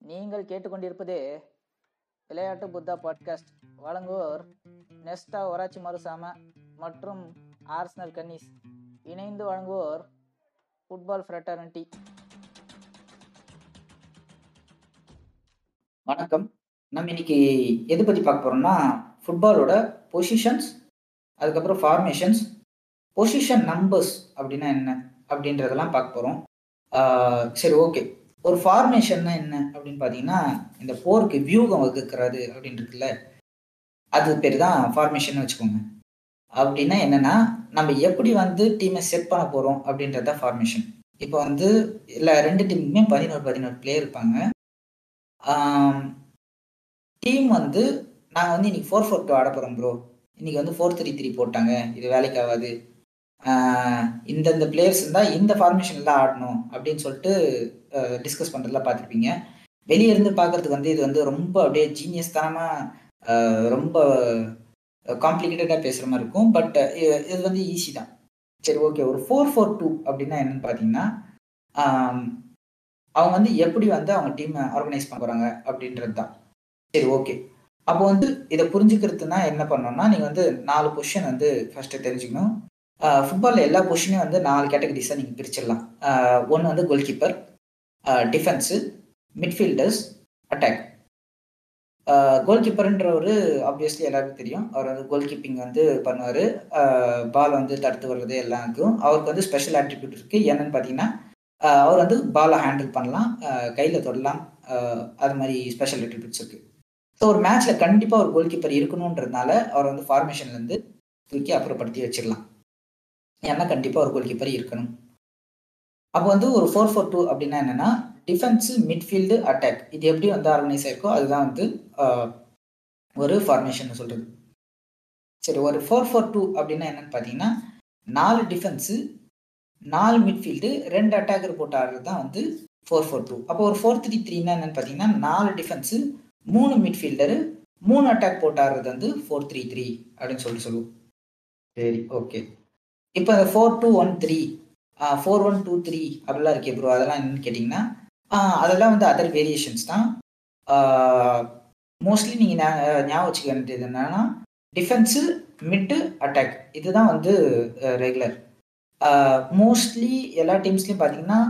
நீங்கள் கேட்டுக்கொண்டிருப்பது விளையாட்டு புத்தா பாட்காஸ்ட். வழங்குவோர் நெஸ்டா ஒராச்சி மருசாம மற்றும் ஆர்ஸ்னல் கன்னிஸ். இணைந்து வழங்குவோர் ஃபுட்பால் ஃப்ரெட்டர்னிட்டி. வணக்கம். நம்ம இன்னைக்கு எது பற்றி பார்க்க போகிறோம்னா ஃபுட்பாலோட பொசிஷன்ஸ் அதுக்கப்புறம் ஃபார்மேஷன்ஸ் பொசிஷன் நம்பர்ஸ் அப்படின்னா என்ன அப்படின்றதெல்லாம் பார்க்க போகிறோம் சரி ஓகே ஒரு ஃபார்மேஷன்னா என்ன அப்படின்னு பார்த்தீங்கன்னா இந்த போருக்கு வியூகம் வகுக்கிறது அப்படின்னு இருக்குல்ல அது பேர் தான் ஃபார்மேஷன் வச்சுக்கோங்க. அப்படின்னா என்னன்னா நம்ம எப்படி வந்து டீமை செட் பண்ண போகிறோம் அப்படின்றது தான் ஃபார்மேஷன் இப்போ வந்து இல்லை ரெண்டு டீமுக்குமே பதினோரு பதினோரு பிளேயர் இருப்பாங்க. டீம் வந்து நாங்கள் வந்து இன்னைக்கு ஃபோர் ஃபோர் டூ ஆட போகிறோம் ப்ரோ இன்னைக்கு வந்து ஃபோர் த்ரீ த்ரீ போட்டாங்க. இது வேலைக்கு ஆகாது இந்தந்த பிளேயர்ஸ் இருந்தால் இந்த ஃபார்மேஷனில் ஆடணும் அப்படின்னு சொல்லிட்டு டிஸ்கஸ் பண்ணுறதுல பார்த்துருப்பீங்க. வெளியே இருந்து பார்க்கறதுக்கு வந்து இது வந்து ரொம்ப அப்படியே ஜீனியஸ் தனமாக ரொம்ப காம்ப்ளிகேட்டடாக பேசுகிற மாதிரி இருக்கும். பட் இது வந்து ஈஸி தான். சரி ஓகே ஒரு ஃபோர் ஃபோர் டூ அப்படின்னா என்னன்னு பார்த்தீங்கன்னா அவங்க வந்து எப்படி வந்து அவங்க டீமை ஆர்கனைஸ் பண்ண போகிறாங்க அப்படின்றது தான். சரி ஓகே அப்போ வந்து இதை புரிஞ்சுக்கிறதுனா என்ன பண்ணோம்னா நீங்கள் வந்து நாலு பொசிஷன் வந்து ஃபஸ்ட்டு தெரிஞ்சுக்கணும். ஃபுட்பாலில் எல்லா பொசிஷனையும் வந்து நாலு கேட்டகரிஸாக நீங்கள் பிரிச்சிடலாம். ஒன்று வந்து goal keeper defence midfielders attack goal கீப்பர்ன்றவர் obviously எல்லாருக்கும் தெரியும். அவர் வந்து கோல் கீப்பிங் வந்து பண்ணுவார். பால் வந்து தடுத்து வர்றது எல்லாருக்கும். அவருக்கு வந்து ஸ்பெஷல் ஆட்டிடியூட் இருக்குது என்னன்னு பார்த்தீங்கன்னா அவர் வந்து பாலை ஹேண்டில் பண்ணலாம். கையில் தொடலாம். அது மாதிரி ஸ்பெஷல் ஆட்டிடியூட்ஸ் இருக்குது ஸோ ஒரு மேட்ச்சில் கண்டிப்பாக ஒரு கோல் கீப்பர் இருக்கணுன்றதுனால அவர் வந்து ஃபார்மேஷன்லேருந்து தூக்கி அப்புறப்படுத்தி வச்சிடலாம். ஏன்னா கண்டிப்பாக ஒரு கோல் கீப்பர் இருக்கணும். அப்போ வந்து ஒரு ஃபோர் ஃபோர் டூ அப்படின்னா என்னென்னா டிஃபென்ஸு மிட்ஃபீல்டு அட்டாக் இது எப்படி வந்து ஆர்கனைஸ் ஆயிருக்கோ அதுதான் வந்து ஒரு ஃபார்மேஷன் சொல்கிறது சரி ஒரு ஃபோர் ஃபோர் டூ அப்படின்னா என்னென்னு பார்த்தீங்கன்னா நாலு டிஃபென்ஸு நாலு மிட்ஃபீல்டு ரெண்டு அட்டாக்கர் போட்டு ஆடுறது தான் வந்து ஃபோர் ஃபோர் டூ அப்போ ஒரு ஃபோர் த்ரீ த்ரீனா என்னென்னு பார்த்தீங்கன்னா நாலு டிஃபென்ஸு மூணு மிட்ஃபீல்டரு மூணு அட்டாக் போட்டு ஆடுறது வந்து ஃபோர் த்ரீ த்ரீ அப்படின்னு சொல்லிட்டு சொல்லுவோம். சரி ஓகே இப்போ இந்த four two one three four one two three அப்படிலாம் இருக்கே ப்ரோ அதெல்லாம் என்னன்னு கேட்டிங்கன்னா அதெல்லாம் வந்து அதர் வேரியேஷன்ஸ் தான். மோஸ்ட்லி நீங்கள் ஞாபகம் வச்சுக்க வேண்டியது என்னன்னா டிஃபென்ஸு மிட்டு அட்டாக் இதுதான் வந்து ரெகுலர் மோஸ்ட்லி எல்லா டீம்ஸ்லையும் பார்த்தீங்கன்னா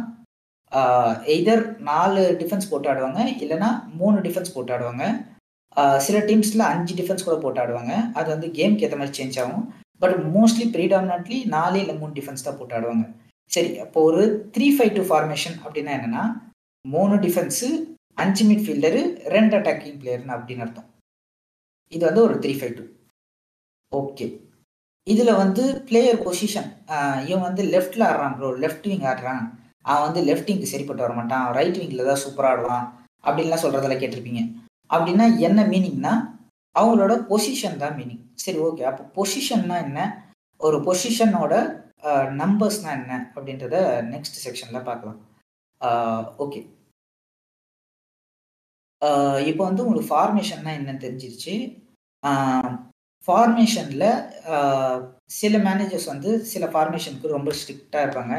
எய்தர் நாலு டிஃபென்ஸ் போட்டு ஆடுவாங்க இல்லைன்னா மூணு டிஃபென்ஸ் போட்டு ஆடுவாங்க. சில டீம்ஸில் அஞ்சு டிஃபென்ஸ் கூட போட்டு ஆடுவாங்க. அது வந்து கேம்க்கு ஏற்ற மாதிரி சேஞ்ச் ஆகும். பட் மோஸ்ட்லி ப்ரீடாமினட்லி நாலு இல்லை மூணு டிஃபென்ஸ் தான் போட்டு ஆடுவாங்க. சரி அப்போ ஒரு த்ரீ ஃபைவ் டூ ஃபார்மேஷன் அப்படின்னா என்னென்னா மூணு டிஃபென்ஸு அஞ்சு மிட்ஃபீல்டரு ரெண்டு அட்டாக்கிங் பிளேயர்னு அப்படின்னு அர்த்தம். இது வந்து ஒரு த்ரீ ஃபைவ் டூ ஓகே இதில் வந்து பிளேயர் பொசிஷன் இவன் வந்து லெஃப்டில் ஆடுறான் ப்ரோ லெஃப்ட் விங் ஆடுறான். அவன் வந்து லெஃப்ட் விங்க்கு சரிப்பட்டு வர மாட்டான். ரைட் விங்கில் தான் சூப்பராக ஆடுவான். அப்படின்லாம் சொல்கிறதெல்லாம் கேட்டிருப்பீங்க. அப்படின்னா என்ன மீனிங்னா அவங்களோட பொசிஷன் தான் மீனிங் சரி ஓகே அப்போ பொசிஷன்னா என்ன? ஒரு பொசிஷனோட நம்பர்ஸ்னா என்ன? அப்படின்றத நெக்ஸ்ட் செக்ஷனில் பார்க்கலாம். ஓகே இப்போ வந்து உங்களுக்கு ஃபார்மேஷன்னா என்னன்னு தெரிஞ்சிருச்சு. ஃபார்மேஷனில் சில மேனேஜர்ஸ் வந்து சில ஃபார்மேஷனுக்கு ரொம்ப ஸ்ட்ரிக்டாக இருப்பாங்க.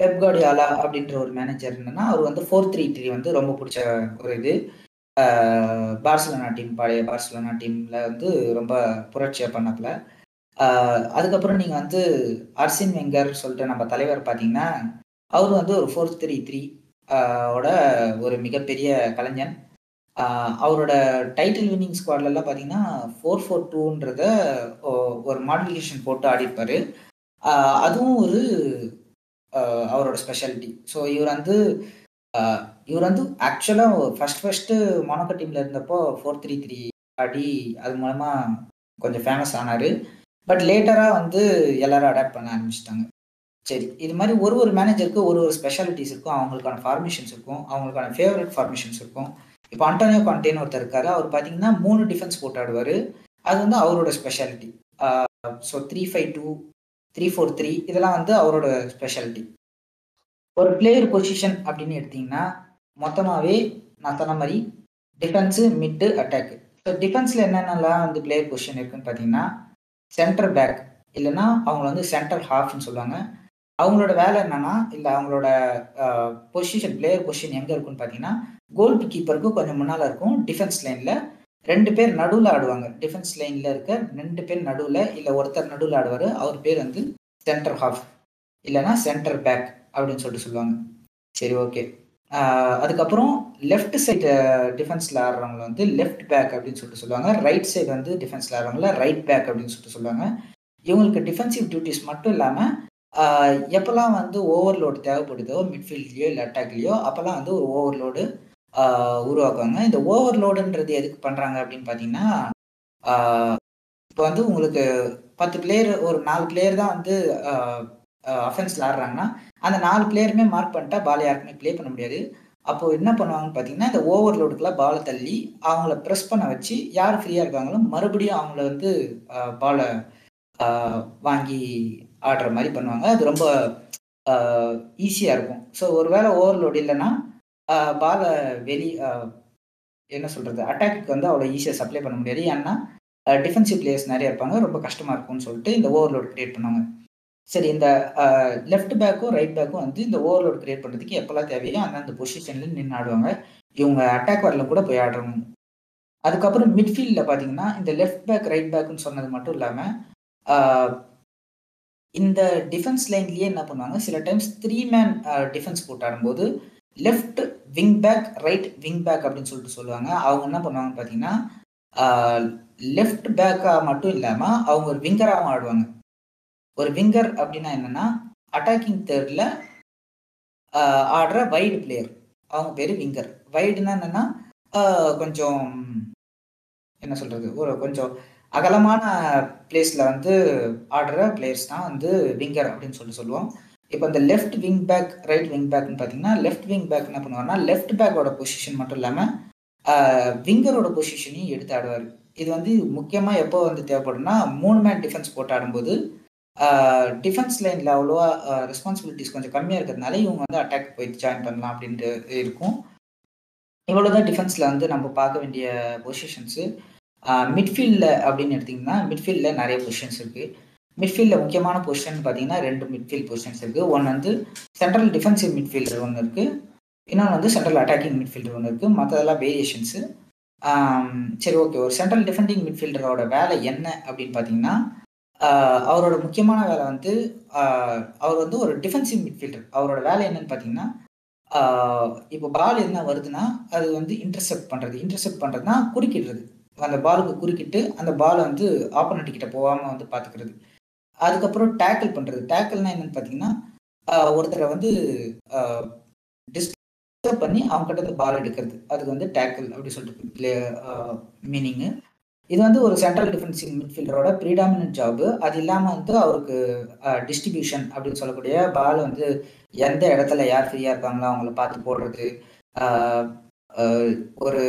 பெப்காடியாலா அப்படின்ற ஒரு மேனேஜர் என்னன்னா அவர் வந்து ஃபோர் த்ரீ த்ரீ வந்து ரொம்ப பிடிச்ச ஒரு இது. பார்சலோனா டீம் பழைய பார்சலோனா டீமில் வந்து ரொம்ப புரட்சியாக பண்ணப்பில். அதுக்கப்புறம் நீங்கள் வந்து அர்சின் வெங்கர் சொல்லிட்டு நம்ம தலைவர் பார்த்தீங்கன்னா அவர் வந்து ஒரு ஃபோர் த்ரீ த்ரீ ஓட ஒரு மிகப்பெரிய கலைஞன். அவரோட டைட்டில் வின்னிங் ஸ்குவாட்லலாம் பார்த்தீங்கன்னா ஃபோர் ஃபோர் டூன்றத ஒரு மாடிஃபிகேஷன் போட்டு ஆடிப்பார் அதுவும் ஒரு அவரோட ஸ்பெஷாலிட்டி ஸோ இவர் வந்து இவர் வந்து ஆக்சுவலாக ஃபர்ஸ்ட் ஃபஸ்ட்டு மொனக்கோ டீமில் இருந்தப்போ ஃபோர் த்ரீ த்ரீ ஆடி அது மூலமாக கொஞ்சம் ஃபேமஸ் ஆனார். பட் லேட்டராக வந்து எல்லாரும் அடாப்ட் பண்ண ஆரம்பிச்சிட்டாங்க. சரி இது மாதிரி ஒரு ஒரு மேனேஜருக்கு ஒரு ஒரு ஸ்பெஷாலிட்டிஸ் இருக்கும். அவங்களுக்கான ஃபார்மேஷன்ஸ் இருக்கும். அவங்களுக்கான ஃபேவரட் ஃபார்மேஷன்ஸ் இருக்கும். இப்போ அண்டானியோ கான்டேன்னு ஒருத்தர் இருக்காரு. அவர் பார்த்தீங்கன்னா மூணு டிஃபென்ஸ் போட்டாடுவார் அது வந்து அவரோட speciality so three five two three four three இதெல்லாம் வந்து அவரோட ஸ்பெஷாலிட்டி ஒரு பிளேயர் பொசிஷன் அப்படின்னு எடுத்தீங்கன்னா மொத்தமாகவே நான் சொன்ன மாதிரி டிஃபென்ஸு மிட்டு அட்டாக்கு ஸோ டிஃபென்ஸில் என்னென்னலாம் வந்து பிளேயர் பொசிஷன் இருக்குன்னு பார்த்தீங்கன்னா சென்டர் பேக் இல்லைன்னா அவங்கள வந்து சென்டர் ஹாஃப்னு சொல்லுவாங்க. அவங்களோட வேலை என்னென்னா இல்லை அவங்களோட பொசிஷன் பிளேயர் பொசிஷன் எங்கே இருக்குன்னு பார்த்தீங்கன்னா கோல் கீப்பருக்கு கொஞ்சம் முன்னால் இருக்கும் டிஃபென்ஸ் லைனில் ரெண்டு பேர் நடுவில் ஆடுவாங்க. டிஃபென்ஸ் லைனில் இருக்க ரெண்டு பேர் நடுவில் இல்லை ஒருத்தர் நடுவில் ஆடுவார் அவர் பேர் வந்து சென்டர் ஹாஃப் இல்லைன்னா சென்டர் பேக் அப்படின்னு சொல்லிட்டு சொல்லுவாங்க. சரி ஓகே அதுக்கப்புறம் லெஃப்ட் சைடு டிஃபென்ஸில் ஆடுறவங்கள வந்து லெஃப்ட் பேக் அப்படின்னு சொல்லிட்டு சொல்லுவாங்க. ரைட் சைடு வந்து டிஃபென்ஸில் ஆடுறவங்கள ரைட் பேக் அப்படின்னு சொல்லிட்டு சொல்லுவாங்க. இவங்களுக்கு டிஃபென்சிவ் டியூட்டிஸ் மட்டும் இல்லாமல் எப்போல்லாம் வந்து ஓவர்லோடு தேவைப்படுதோ மிட்ஃபீல்ட்லேயோ இல்லை அட்டாக்லேயோ அப்போல்லாம் வந்து ஒரு ஓவர்லோடு உருவாக்குவாங்க. இந்த ஓவர்லோடுன்றது எதுக்கு பண்ணுறாங்க அப்படின்னு பார்த்தீங்கன்னா இப்போ வந்து உங்களுக்கு பத்து பிளேயர் ஒரு நாலு பிளேயர் தான் வந்து அஃபென்ஸில் ஆடுறாங்கன்னா அந்த நாலு பிளேயருமே மார்க் பண்ணிட்டா பால் யாருக்குமே ப்ளே பண்ண முடியாது. அப்போ என்ன பண்ணுவாங்கன்னு பார்த்தீங்கன்னா இந்த ஓவர்லோடுக்கெல்லாம் பாலை தள்ளி அவங்கள ப்ரெஸ் பண்ண வச்சு யார் ஃப்ரீயாக இருக்காங்களோ மறுபடியும் அவங்கள வந்து பாலை வாங்கி ஆடுற மாதிரி பண்ணுவாங்க. அது ரொம்ப ஈஸியாக இருக்கும். ஸோ ஒருவேளை ஓவர்லோடு இல்லைன்னா பாலை வெளி என்ன சொல்கிறது அட்டாக்கு வந்து அவ்வளோ ஈஸியாக சப்ளை பண்ண முடியாது. ஏன்னா டிஃபென்சிவ் பிளேயர்ஸ் நிறைய இருப்பாங்க. ரொம்ப கஷ்டமாக இருக்கும்னு சொல்லிட்டு இந்த ஓவர்லோடு கிரியேட் பண்ணுவாங்க. சரி இந்த லெஃப்ட் பேக்கும் ரைட் பேக்கும் வந்து இந்த ஓவர்லோட் கிரியேட் பண்ணுறதுக்கு எப்போல்லாம் தேவையோ அந்தந்த பொசிஷனில் நின்று ஆடுவாங்க. இவங்க அட்டாக் வரல கூட போய் ஆடுறவங்க அதுக்கப்புறம் மிட்ஃபீல்டில் பார்த்தீங்கன்னா இந்த லெஃப்ட் பேக் ரைட் பேக்குன்னு சொன்னது மட்டும் இல்லாமல் இந்த டிஃபென்ஸ் லைன்லேயே என்ன பண்ணுவாங்க சில டைம்ஸ் த்ரீ மேன் டிஃபென்ஸ் போட்டு ஆடும்போது left wing back right wing back அப்படின்னு சொல்லிட்டு சொல்லுவாங்க. அவங்க என்ன பண்ணுவாங்கன்னு பார்த்தீங்கன்னா லெஃப்ட் பேக்காக மட்டும் இல்லாமல் அவங்க ஒரு விங்கராகவும் ஆடுவாங்க. ஒரு விங்கர் அப்படின்னா என்னன்னா அட்டாக்கிங் தேர்டில் ஆடுற வைடு பிளேயர் அவங்க பேர் விங்கர் வைடுனா என்னன்னா கொஞ்சம் என்ன சொல்றது ஒரு கொஞ்சம் அகலமான பிளேஸில் வந்து ஆடுற பிளேயர்ஸ் தான் வந்து விங்கர் அப்படின்னு சொல்லி சொல்லுவோம் இப்போ இந்த left wing back right wing பேக்னு பார்த்தீங்கன்னா லெஃப்ட் விங் பேக் என்ன பண்ணுவார்னா லெஃப்ட் பேக்கோட பொசிஷன் மட்டும் இல்லாமல் விங்கரோட பொசிஷனையும் எடுத்து ஆடுவார். இது வந்து முக்கியமாக எப்போ வந்து தேவைப்படும்னா மூணு மேன் டிஃபென்ஸ் போட்டு ஆடும்போது டிஃபென்ஸ் லைனில் அவ்வளோவா ரெஸ்பான்சிபிலிட்டிஸ் கொஞ்சம் கம்மியாக இருக்கிறதுனால இவங்க வந்து அட்டாக் போய் ஜாயின் பண்ணலாம் அப்படின்ட்டு இருக்கும். இவ்வளோதான் டிஃபென்ஸில் வந்து நம்ம பார்க்க வேண்டிய பொசிஷன்ஸு மிட்ஃபீல்டில் அப்படின்னு எடுத்திங்கன்னா மிட்ஃபீல்டில் நிறைய பொசிஷன்ஸ் இருக்குது மிட்ஃபீல்டில் முக்கியமான பொசிஷன் பார்த்தீங்கன்னா ரெண்டு மிட்ஃபீல்ட் பொசிஷன்ஸ் இருக்குது ஒன்று வந்து சென்ட்ரல் டிஃபென்சிவ் மிட்ஃபீல்டர் ஒன்று இருக்குது இன்னொன்று வந்து சென்ட்ரல் அட்டாக்கிங் மிட்ஃபீல்டர் ஒன்று இருக்குது மற்றதெல்லாம் வேரியேஷன்ஸு சரி ஓகே ஒரு சென்ட்ரல் டிஃபெண்டிங் மிட்ஃபீல்டரோட வேலை என்ன அப்படின்னு பார்த்தீங்கன்னா அவரோட முக்கியமான வேலை வந்து அவர் வந்து ஒரு டிஃபென்சிவ் மிட்ஃபீல்டர் அவரோட வேலை என்னன்னு பார்த்தீங்கன்னா இப்போ பால் என்ன வருதுன்னா அது வந்து இன்டர்செப்ட் பண்ணுறது இன்டர்செப்ட் பண்ணுறதுனா குறுக்கிடுறது. அந்த பாலுக்கு குறுக்கிட்டு அந்த பாலை வந்து ஆப்போனண்ட் கிட்ட போகாமல் வந்து பார்த்துக்கிறது அதுக்கப்புறம் டேக்கிள் பண்ணுறது டேக்கிள்னா என்னன்னு பார்த்தீங்கன்னா ஒருத்தரை வந்து டிஸ்டர்ப் பண்ணி அவங்க கிட்ட பால் எடுக்கிறது. அதுக்கு வந்து டேக்கிள் அப்படி சொல்லிட்டு மீனிங்கு இது வந்து ஒரு சென்ட்ரல் டிஃபென்சிவ் மிட்ஃபீல்டரோட ப்ரீடாமினன்ட் ஜாபு அது இல்லாமல் வந்து அவருக்கு டிஸ்ட்ரிபியூஷன் அப்படின்னு சொல்லக்கூடிய பால் வந்து எந்த இடத்துல யார் ஃப்ரீயாக இருக்காங்களோ அவங்கள பார்த்து போடுறது. ஒரு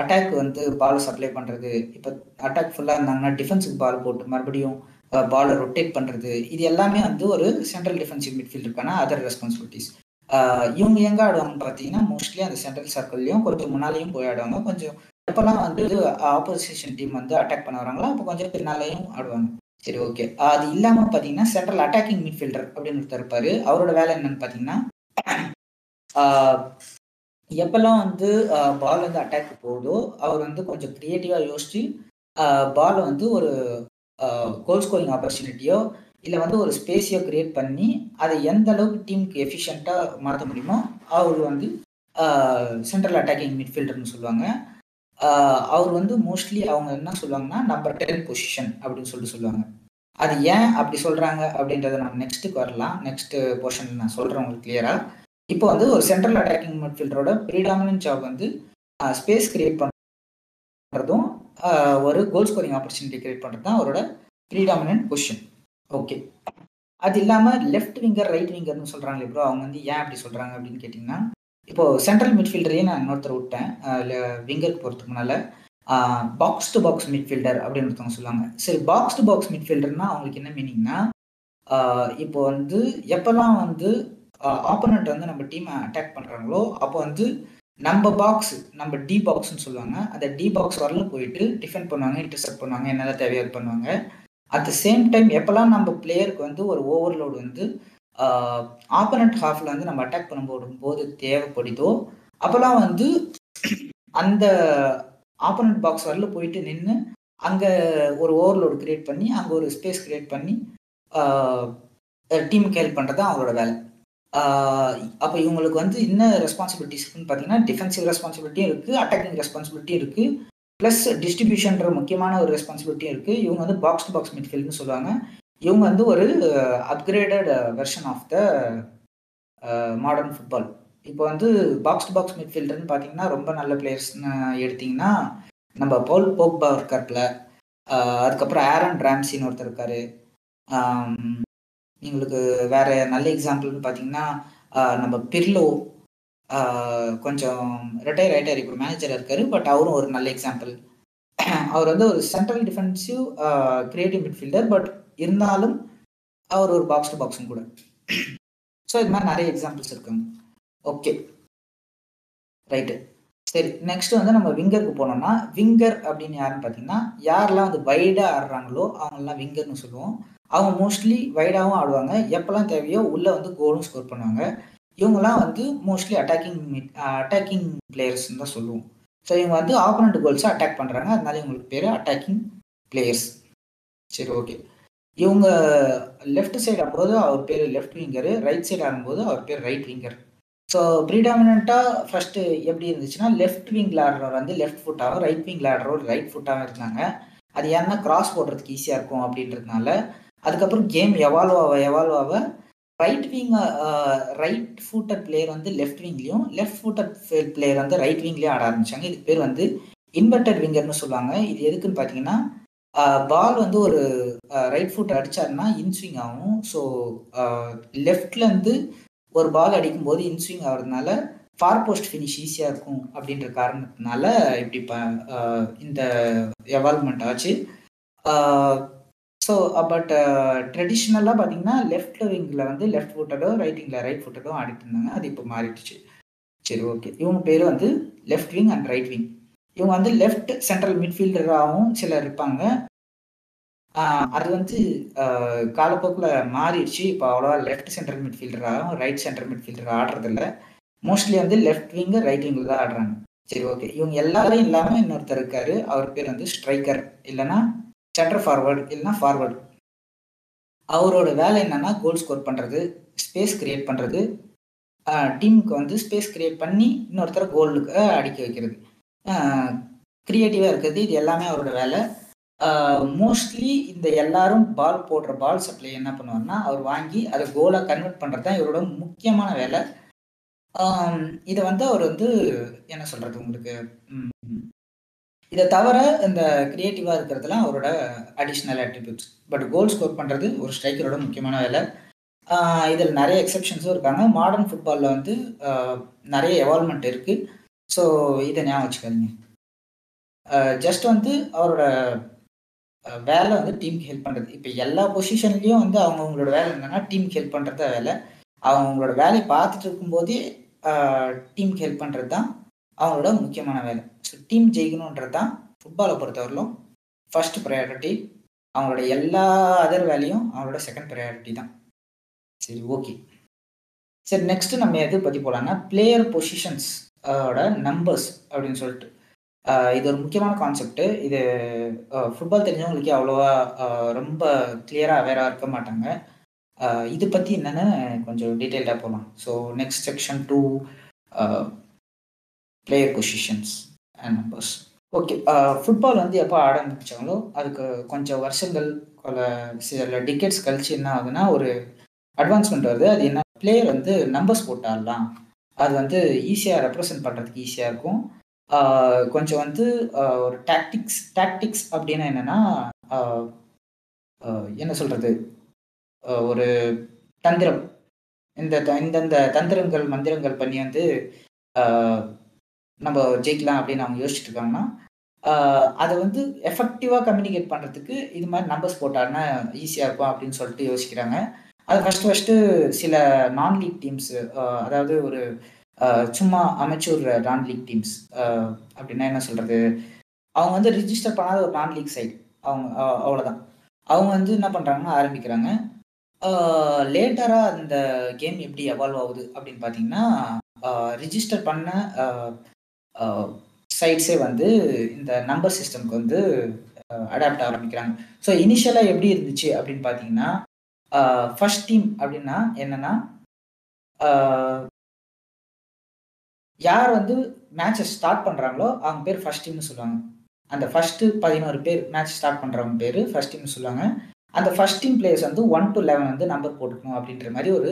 அட்டாக் வந்து பால் சப்ளை பண்ணுறது இப்போ அட்டாக் ஃபுல்லாக இருந்தாங்கன்னா டிஃபென்ஸுக்கு பால் போட்டு மறுபடியும் பாலை ரொட்டேட் பண்ணுறது இது எல்லாமே வந்து ஒரு சென்ட்ரல் டிஃபென்சிவ் மிட்ஃபீல்டருக்கான அதர் ரெஸ்பான்சிபிலிட்டிஸ் இவங்க எங்கே ஆடுவாங்கன்னு பார்த்தீங்கன்னா மோஸ்ட்லி அந்த சென்ட்ரல் சர்க்கிள்லையும் கொஞ்சம் முன்னாலேயும் போய் ஆடுவாங்க. கொஞ்சம் எப்போல்லாம் வந்து ஆப்போசிஷன் டீம் வந்து அட்டாக் பண்ண வராங்களோ? அப்போ கொஞ்சம் பின்னாலேயும் ஆடுவாங்க. சரி ஓகே அது இல்லாமல் பார்த்தீங்கன்னா சென்ட்ரல் அட்டாக்கிங் மிட்ஃபீல்டர் அப்படின்னு ஒருத்தர் இருப்பார். அவரோட வேலை என்னன்னு பார்த்தீங்கன்னா எப்பெல்லாம் வந்து பால் வந்து அட்டாக் போகுதோ அவர் வந்து கொஞ்சம் க்ரியேட்டிவாக யோசிச்சு பாலை வந்து ஒரு கோல் ஸ்கோரிங் ஆப்பர்ச்சுனிட்டியோ இல்லை வந்து ஒரு ஸ்பேஸையோ க்ரியேட் பண்ணி அதை எந்த அளவுக்கு டீமுக்கு எஃபிஷியண்ட்டாக மாற்ற முடியுமோ அவர் வந்து சென்ட்ரல் அட்டாக்கிங் மிட்ஃபீல்டர்னு சொல்லுவாங்க. அவர் வந்து மோஸ்ட்லி அவங்க என்ன சொல்லுவாங்கன்னா நம்பர் டென் பொசிஷன் அப்படின்னு சொல்லிட்டு சொல்லுவாங்க. அது ஏன் அப்படி சொல்கிறாங்க அப்படின்றத நம்ம நெக்ஸ்ட்டுக்கு வரலாம். நெக்ஸ்ட் போர்ஷன் நான் சொல்கிறேன் உங்களுக்கு கிளியரா. இப்போ வந்து ஒரு சென்ட்ரல் அட்டாக்கிங் மிட்ஃபீல்டரோட ப்ரீடாமினன்ட் ஜாப் வந்து ஸ்பேஸ் கிரியேட் பண்ணுறதும் ஒரு கோல் ஸ்கோரிங் ஆப்பர்ச்சுனிட்டி கிரியேட் பண்ணுறது தான் அவரோட ப்ரீடாமினன்ட் பொசிஷன் ஓகே அது இல்லாமல் லெஃப்ட் விங்கர் ரைட் விங்கர்னு சொல்கிறாங்களே ப்ரோ அவங்க வந்து ஏன் அப்படி சொல்கிறாங்க அப்படின்னு கேட்டிங்கன்னா இப்போ சென்ட்ரல் மிட்ஃபீல்டரையே நான் இன்னொருத்தர் விட்டேன். விங்கருக்கு போகிறதுக்கு முன்னால் பாக்ஸ் டு பாக்ஸ் மிட்ஃபீல்டர் அப்படின்னு ஒருத்தவங்க சொல்லுவாங்க. சரி பாக்ஸ் டு பாக்ஸ் மிட்ஃபீல்டர்னா அவங்களுக்கு என்ன மீனிங்னா இப்போ வந்து எப்போல்லாம் வந்து ஆப்போனண்ட் வந்து நம்ம டீமை அட்டாக் பண்ணுறாங்களோ அப்போ வந்து நம்ம பாக்ஸ் நம்ம டி பாக்ஸ்னு சொல்லுவாங்க. அந்த டி பாக்ஸ் வரல போயிட்டு டிஃபெண்ட் பண்ணுவாங்க இன்டர்செப்ட் பண்ணுவாங்க என்னெல்லாம் தேவையோ பண்ணுவாங்க. அட் த சேம் டைம் எப்போல்லாம் நம்ம பிளேயருக்கு வந்து ஒரு ஓவர்லோடு வந்து ஆப்பனண்ட் ஹாஃபில் வந்து நம்ம அட்டாக் பண்ணும்போது போது தேவைப்படுதோ அப்போல்லாம் வந்து அந்த ஆப்பனண்ட் பாக்ஸ் வரல போயிட்டு நின்று அங்கே ஒரு ஓவர்லோடு கிரியேட் பண்ணி அங்கே ஒரு ஸ்பேஸ் கிரியேட் பண்ணி டீமுக்கு ஹெல்ப் பண்ணுறது தான் அவங்களோட வேலை. அப்போ இவங்களுக்கு வந்து என்ன ரெஸ்பான்சிபிலிட்டிஸ் இருக்குன்னு பார்த்தீங்கன்னா டிஃபென்சிவ் ரெஸ்பான்சிபிலிட்டியும் இருக்குது அட்டாக்கிங் ரெஸ்பான்சிபிலிட்டியும் இருக்குது ப்ளஸ் டிஸ்ட்ரிபியூஷன்ற முக்கியமான ஒரு ரெஸ்பான்சிபிலிட்டியும் இருக்குது இவங்க வந்து பாக்ஸ் டு பாக்ஸ் மிட்ஃபீல்ட்னு சொல்லுவாங்க. இவங்க வந்து ஒரு upgraded version of the modern football இப்போ வந்து பாக்ஸ் டு பாக்ஸ் மிட்ஃபீல்டர்னு பார்த்தீங்கன்னா ரொம்ப நல்ல பிளேயர்ஸ்னு எடுத்தீங்கன்னா நம்ம பவுல் போக்பா இருக்கார்ல அதுக்கப்புறம் ஆரன் ராம்சின்னு ஒருத்தர் இருக்காரு. எங்களுக்கு வேற நல்ல எக்ஸாம்பிள்னு பார்த்தீங்கன்னா நம்ம பிர்லோ கொஞ்சம் ரிட்டையர் ஆகிட்டார் இப்போ மேனேஜர் இருக்காரு பட் அவரும் ஒரு நல்ல எக்ஸாம்பிள் அவர் வந்து ஒரு central defensive creative midfielder but இருந்தாலும் அவர் ஒரு பாக்ஸ் டு பாக்ஸும் கூட. ஸோ இது மாதிரி நிறைய எக்ஸாம்பிள்ஸ் இருக்குங்க. ஓகே ரைட்டு சரி நெக்ஸ்ட் வந்து நம்ம விங்கருக்கு போனோம்னா விங்கர் அப்படின்னு யாருன்னு பார்த்தீங்கன்னா யாரெல்லாம் வந்து வைடாக ஆடுறாங்களோ அவங்கெல்லாம் விங்கர்னு சொல்லுவோம். அவங்க மோஸ்ட்லி வைடாகவும் ஆடுவாங்க. எப்போல்லாம் தேவையோ உள்ளே வந்து கோலும் ஸ்கோர் பண்ணுவாங்க. இவங்கெல்லாம் வந்து மோஸ்ட்லி அட்டாக்கிங் அட்டாக்கிங் பிளேயர்ஸ்னு தான் சொல்லுவோம். ஸோ இவங்க வந்து ஆப்போனண்ட் கோல்ஸை அட்டாக் பண்ணுறாங்க அதனால இவங்களுக்கு பேர் அட்டாக்கிங் பிளேயர்ஸ் சரி ஓகே இவங்க லெஃப்ட் சைடு ஆகும்போது அவர் பேர் லெஃப்ட் விங்கரு ரைட் சைடு ஆடும்போது அவர் பேர் ரைட் விங்கர் ஸோ ப்ரீடாமினாக ஃபர்ஸ்ட் எப்படி இருந்துச்சுன்னா லெஃப்ட் விங்கில் ஆடுறவர் வந்து லெஃப்ட் ஃபுட்டாகவும் ரைட் விங்கில் ஆடுறவர் ரைட் ஃபுட்டாகவும் இருந்தாங்க. அது ஏன்னா கிராஸ் போடுறதுக்கு ஈஸியாக இருக்கும் அப்படின்றதுனால. அதுக்கப்புறம் கேம் எவால்வ் ஆக எவால்வ் ஆக right wing right footed player வந்து லெஃப்ட் விங்லேயும் லெஃப்ட் ஃபூட்டட் பிளேயர் வந்து ரைட் விங்லேயும் ஆட ஆரம்பிச்சாங்க. இதுக்கு பேர் வந்து இன்வெர்டட் விங்கர்னு சொல்லுவாங்க. இது எதுக்குன்னு பார்த்தீங்கன்னா பால் வந்து ஒரு ரைட் ஃபுட் அடிச்சாருன்னா இன்ஸ்விங் ஆகும். ஸோ லெஃப்ட்லேருந்து ஒரு பால் அடிக்கும்போது இன்ஸ்விங் ஆகிறதுனால ஃபார் போஸ்ட் ஃபினிஷ் ஈஸியாக இருக்கும் அப்படின்ற காரணத்தினால இப்படி ப இந்த எவால்மெண்ட் ஆச்சு. ஸோ பட் ட்ரெடிஷ்னலாக பார்த்தீங்கன்னா லெஃப்ட் விங்கில் வந்து லெஃப்ட் ஃபுட்டடோ ரைட்டிங்கில் ரைட் ஃபுட்டடோ ஆடிட்டு இருந்தாங்க அது இப்போ மாறிடுச்சு. சரி ஓகே இவங்க பேர் வந்து left wing and right wing இவங்க வந்து லெஃப்ட் சென்ட்ரல் மிட்ஃபீல்டராகவும் சிலர் இருப்பாங்க. அது வந்து காலப்போக்கில் மாறிடுச்சு. இப்போ அவ்வளோவா லெஃப்ட் சென்ட்ரல் மிட்ஃபீல்டராகவும் ரைட் சென்ட்ரல் மிட்ஃபீல்டர் ஆடுறதில்ல. மோஸ்ட்லி வந்து லெஃப்ட் விங்கு ரைட் விங்கில் தான் ஆடுறாங்க. சரி ஓகே இவங்க எல்லாரும் இல்லாமல் இன்னொருத்தர் இருக்காரு. அவர் பேர் வந்து ஸ்ட்ரைக்கர் இல்லைன்னா சென்டர் ஃபார்வர்டு இல்லைன்னா ஃபார்வர்டு அவரோட வேலை என்னன்னா கோல் ஸ்கோர் பண்ணுறது ஸ்பேஸ் கிரியேட் பண்ணுறது டீமுக்கு வந்து ஸ்பேஸ் கிரியேட் பண்ணி இன்னொருத்தரை கோலுக்கு அடிக்க வைக்கிறது. க்ரியேட்டிவாக இருக்கிறது. இது எல்லாமே அவரோட வேலை. மோஸ்ட்லி இந்த எல்லாரும் பால் போடுற பால் சப்ளை என்ன பண்ணுவார்னா அவர் வாங்கி அதை கோலாக கன்வெர்ட் பண்ணுறது தான் இவரோட முக்கியமான வேலை. இதை வந்து அவர் வந்து என்ன சொல்கிறது உங்களுக்கு? இதை தவிர இந்த கிரியேட்டிவாக இருக்கிறதுலாம் அவரோட additional attributes but goal score பண்ணுறது ஒரு ஸ்ட்ரைக்கரோட முக்கியமான வேலை. இதில் நிறைய எக்ஸப்ஷன்ஸும் இருக்காங்க. மாடர்ன் ஃபுட்பாலில் வந்து நிறைய எவால்மெண்ட் இருக்குது ஸோ இதை ஞாபகம் வச்சுக்காதீங்க. ஜஸ்ட் வந்து அவரோட வேலை வந்து டீமுக்கு ஹெல்ப் பண்ணுறது இப்போ எல்லா பொசிஷன்லேயும் வந்து அவங்கவுங்களோட வேலை என்னென்னா டீமுக்கு ஹெல்ப் பண்ணுறது தான் வேலை. அவங்களோட வேலையை பார்த்துட்டு இருக்கும்போதே டீமுக்கு ஹெல்ப் பண்ணுறது தான் அவங்களோட முக்கியமான வேலை. ஸோ டீம் ஜெயிக்கணுன்றது தான் ஃபுட்பாலை பொறுத்தவரையிலும் ஃபர்ஸ்ட் ப்ரையாரிட்டி அவங்களோட எல்லா அதர் வேலையும் அவங்களோட செகண்ட் ப்ரையாரிட்டி தான். சரி ஓகே சரி நெக்ஸ்ட்டு நம்ம எது பற்றி போகலான்னா பிளேயர் பொசிஷன்ஸ் ஓட நம்பர்ஸ் அப்படின்னு சொல்லிட்டு. இது ஒரு முக்கியமான கான்செப்ட்டு இது ஃபுட்பால் தெரிஞ்சவங்களுக்கே அவ்வளோவா ரொம்ப கிளியராக அவேராக இருக்க மாட்டாங்க. இது பற்றி என்னென்னு கொஞ்சம் டீட்டெயில்டாக போகலாம் so next section two player positions and numbers okay football வந்து எப்போ ஆரம்பிச்சாங்களோ அதுக்கு கொஞ்சம் வருஷங்கள் சில டிக்கெட்ஸ் கழிச்சு என்ன ஆகுதுன்னா ஒரு அட்வான்ஸ்மெண்ட் வருது. அது என்ன பிளேயர் வந்து நம்பர்ஸ் போட்டு ஆடலாம் அது வந்து ஈஸியாக ரெப்ரசன்ட் பண்ணுறதுக்கு ஈஸியாக இருக்கும். கொஞ்சம் வந்து ஒரு டாக்டிக்ஸ் டாக்டிக்ஸ் அப்படின்னா என்னென்னா என்ன சொல்கிறது ஒரு தந்திரம். இந்த இந்தந்த தந்திரங்கள் மந்திரங்கள் பண்ணி வந்து நம்ம ஜெயிக்கலாம் அப்படின்னு அவங்க யோசிச்சுட்டு இருக்காங்கன்னா அதை வந்து எஃபெக்டிவாக கம்யூனிகேட் பண்ணுறதுக்கு இது மாதிரி நம்பர்ஸ் போட்டாருன்னா ஈஸியாக இருக்கும் அப்படின்னு சொல்லிட்டு யோசிக்கிறாங்க. அது ஃபஸ்ட்டு ஃபஸ்ட்டு சில நான் லீக் டீம்ஸ் அதாவது ஒரு சும்மா அமைச்சூர் நான் லீக் டீம்ஸ் அப்படின்னா என்ன சொல்கிறது அவங்க வந்து ரிஜிஸ்டர் பண்ணாத ஒரு நான் லீக் சைட் அவங்க அவ்வளோதான் அவங்க வந்து என்ன பண்ணுறாங்கன்னா ஆரம்பிக்கிறாங்க. லேட்டராக அந்த கேம் எப்படி எவால்வ் ஆகுது அப்படின்னு பார்த்தீங்கன்னா ரிஜிஸ்டர் பண்ண சைட்ஸே வந்து இந்த நம்பர் சிஸ்டம்க்கு வந்து அடாப்ட் ஆரம்பிக்கிறாங்க. ஸோ இனிஷியலாக எப்படி இருந்துச்சு அப்படின்னு பார்த்தீங்கன்னா ஃபர்ஸ்ட் டீம் அப்படின்னா என்னன்னா யார் வந்து மேட்சை ஸ்டார்ட் பண்ணுறாங்களோ அவங்க பேர் ஃபர்ஸ்ட் டீம்னு சொல்லுவாங்க. அந்த ஃபர்ஸ்ட்டு பதினோரு பேர் மேட்ச் ஸ்டார்ட் பண்ணுறவங்க பேர் ஃபர்ஸ்ட் டீம்னு சொல்லுவாங்க. அந்த ஃபர்ஸ்ட் டீம் பிளேயர்ஸ் வந்து ஒன் டு லெவன் வந்து நம்பர் போட்டுக்கணும் அப்படின்ற மாதிரி ஒரு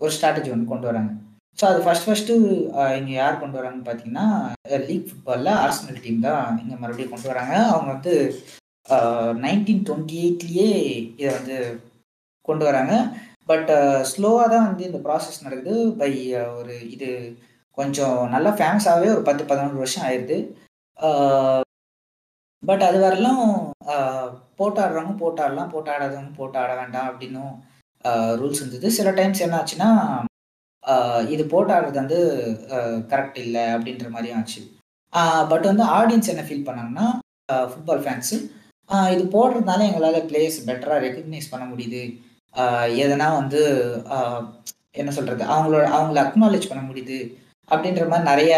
ஒரு ஸ்ட்ராட்டஜி ஒன்று கொண்டு வராங்க. ஸோ அது ஃபர்ஸ்ட் ஃபர்ஸ்ட்டு இங்கே யார் கொண்டு வராங்கன்னு பார்த்தீங்கன்னா லீக் ஃபுட்பாலில் ஆர்சனல் டீம் தான் இங்கே மறுபடியும் கொண்டு வராங்க. அவங்க வந்து நைன்டீன் டுவெண்ட்டி எயிட்லேயே இதை வந்து கொண்டு வராங்க. பட் ஸ்லோவாக தான் வந்து இந்த ப்ராசஸ் நடக்குது. பை ஒரு இது கொஞ்சம் நல்லா ஃபேமஸாகவே ஒரு பத்து பதினொன்று வருஷம் ஆயிடுது பட் அது வரலாம் போட்டாடுறவங்க போட்டாடலாம் போட்டாடாதவங்க போட்டாட வேண்டாம் அப்படின்னும் ரூல்ஸ் இருந்தது. சில டைம்ஸ் என்ன ஆச்சுன்னா இது போட்டாடுறது வந்து கரெக்ட் இல்லை அப்படின்ற மாதிரியும் ஆச்சு. பட் வந்து ஆடியன்ஸ் என்ன ஃபீல் பண்ணாங்கன்னா ஃபுட்பால் ஃபேன்ஸு இது போடுறதுனால எங்களால் பிளேயர்ஸ் பெட்டராக ரெக்கக்னைஸ் பண்ண முடியுது. எதனா வந்து என்ன சொல்கிறது அவங்களோட அவங்கள அக்னாலேஜ் பண்ண முடியுது. அப்படின்ற மாதிரி நிறைய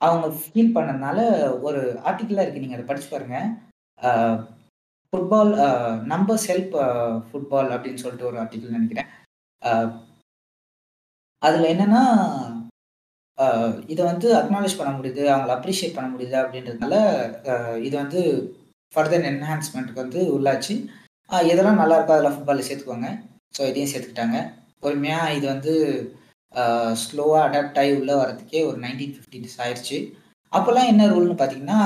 அவங்க ஃபீல் பண்ணதுனால ஒரு ஆர்டிக்கிளாக இருக்குது நீங்கள் அதை படிச்சு பாருங்கள் ஃபுட்பால் நம்பர்ஸ் ஹெல்ப் ஃபுட்பால் அப்படின்னு சொல்லிட்டு ஒரு ஆர்டிக்கிள் நினைக்கிறேன். அதில் என்னென்னா இதை வந்து அக்னாலேஜ் பண்ண முடியுது அவங்கள அப்ரிஷியேட் பண்ண முடியுது அப்படின்றதுனால இது வந்து ஃபர்தர் என்ஹான்ஸ்மெண்ட்டுக்கு வந்து உள்ளாச்சு. எதெல்லாம் நல்லா இருக்கோ? அதில் ஃபுட்பாலில் சேர்த்துக்குவாங்க ஸோ இதையும் சேர்த்துக்கிட்டாங்க. பொறுமையாக இது வந்து ஸ்லோவாக அடாப்ட் ஆகி உள்ளே வரதுக்கே ஒரு நைன்டீன் ஃபிஃப்டிஸ் ஆயிடுச்சு அப்போல்லாம் என்ன ரூல்னு பார்த்தீங்கன்னா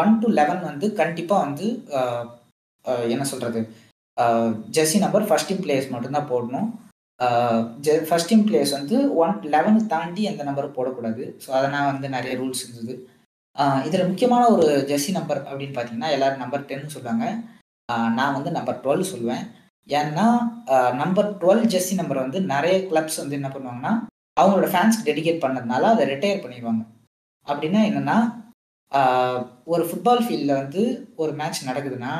ஒன் டு லெவன் வந்து கண்டிப்பாக வந்து என்ன சொல்கிறது jersey number first team players மட்டும்தான் போடணும். ஃபர்ஸ்ட் டீம் பிளேயர்ஸ் வந்து ஒன் லெவனை தாண்டி எந்த நம்பரும் போடக்கூடாது. ஸோ அதனால் வந்து நிறைய ரூல்ஸ் இருந்தது. இதில் முக்கியமான ஒரு ஜெர்சி நம்பர் அப்படின்னு பார்த்தீங்கன்னா எல்லோரும் நம்பர் டென்னு சொல்லுவாங்க. நான் வந்து நம்பர் டுவெல் சொல்லுவேன். ஏன்னா நம்பர் டுவெல் ஜெர்சி நம்பர் வந்து நிறைய கிளப்ஸ் வந்து என்ன பண்ணுவாங்கன்னா அவங்களோட ஃபேன்ஸ்க்கு டெடிகேட் பண்ணதுனால அதை ரிட்டையர் பண்ணிடுவாங்க. அப்படின்னா என்னென்னா ஒரு ஃபுட்பால் ஃபீல்டில் வந்து ஒரு மேட்ச் நடக்குதுன்னா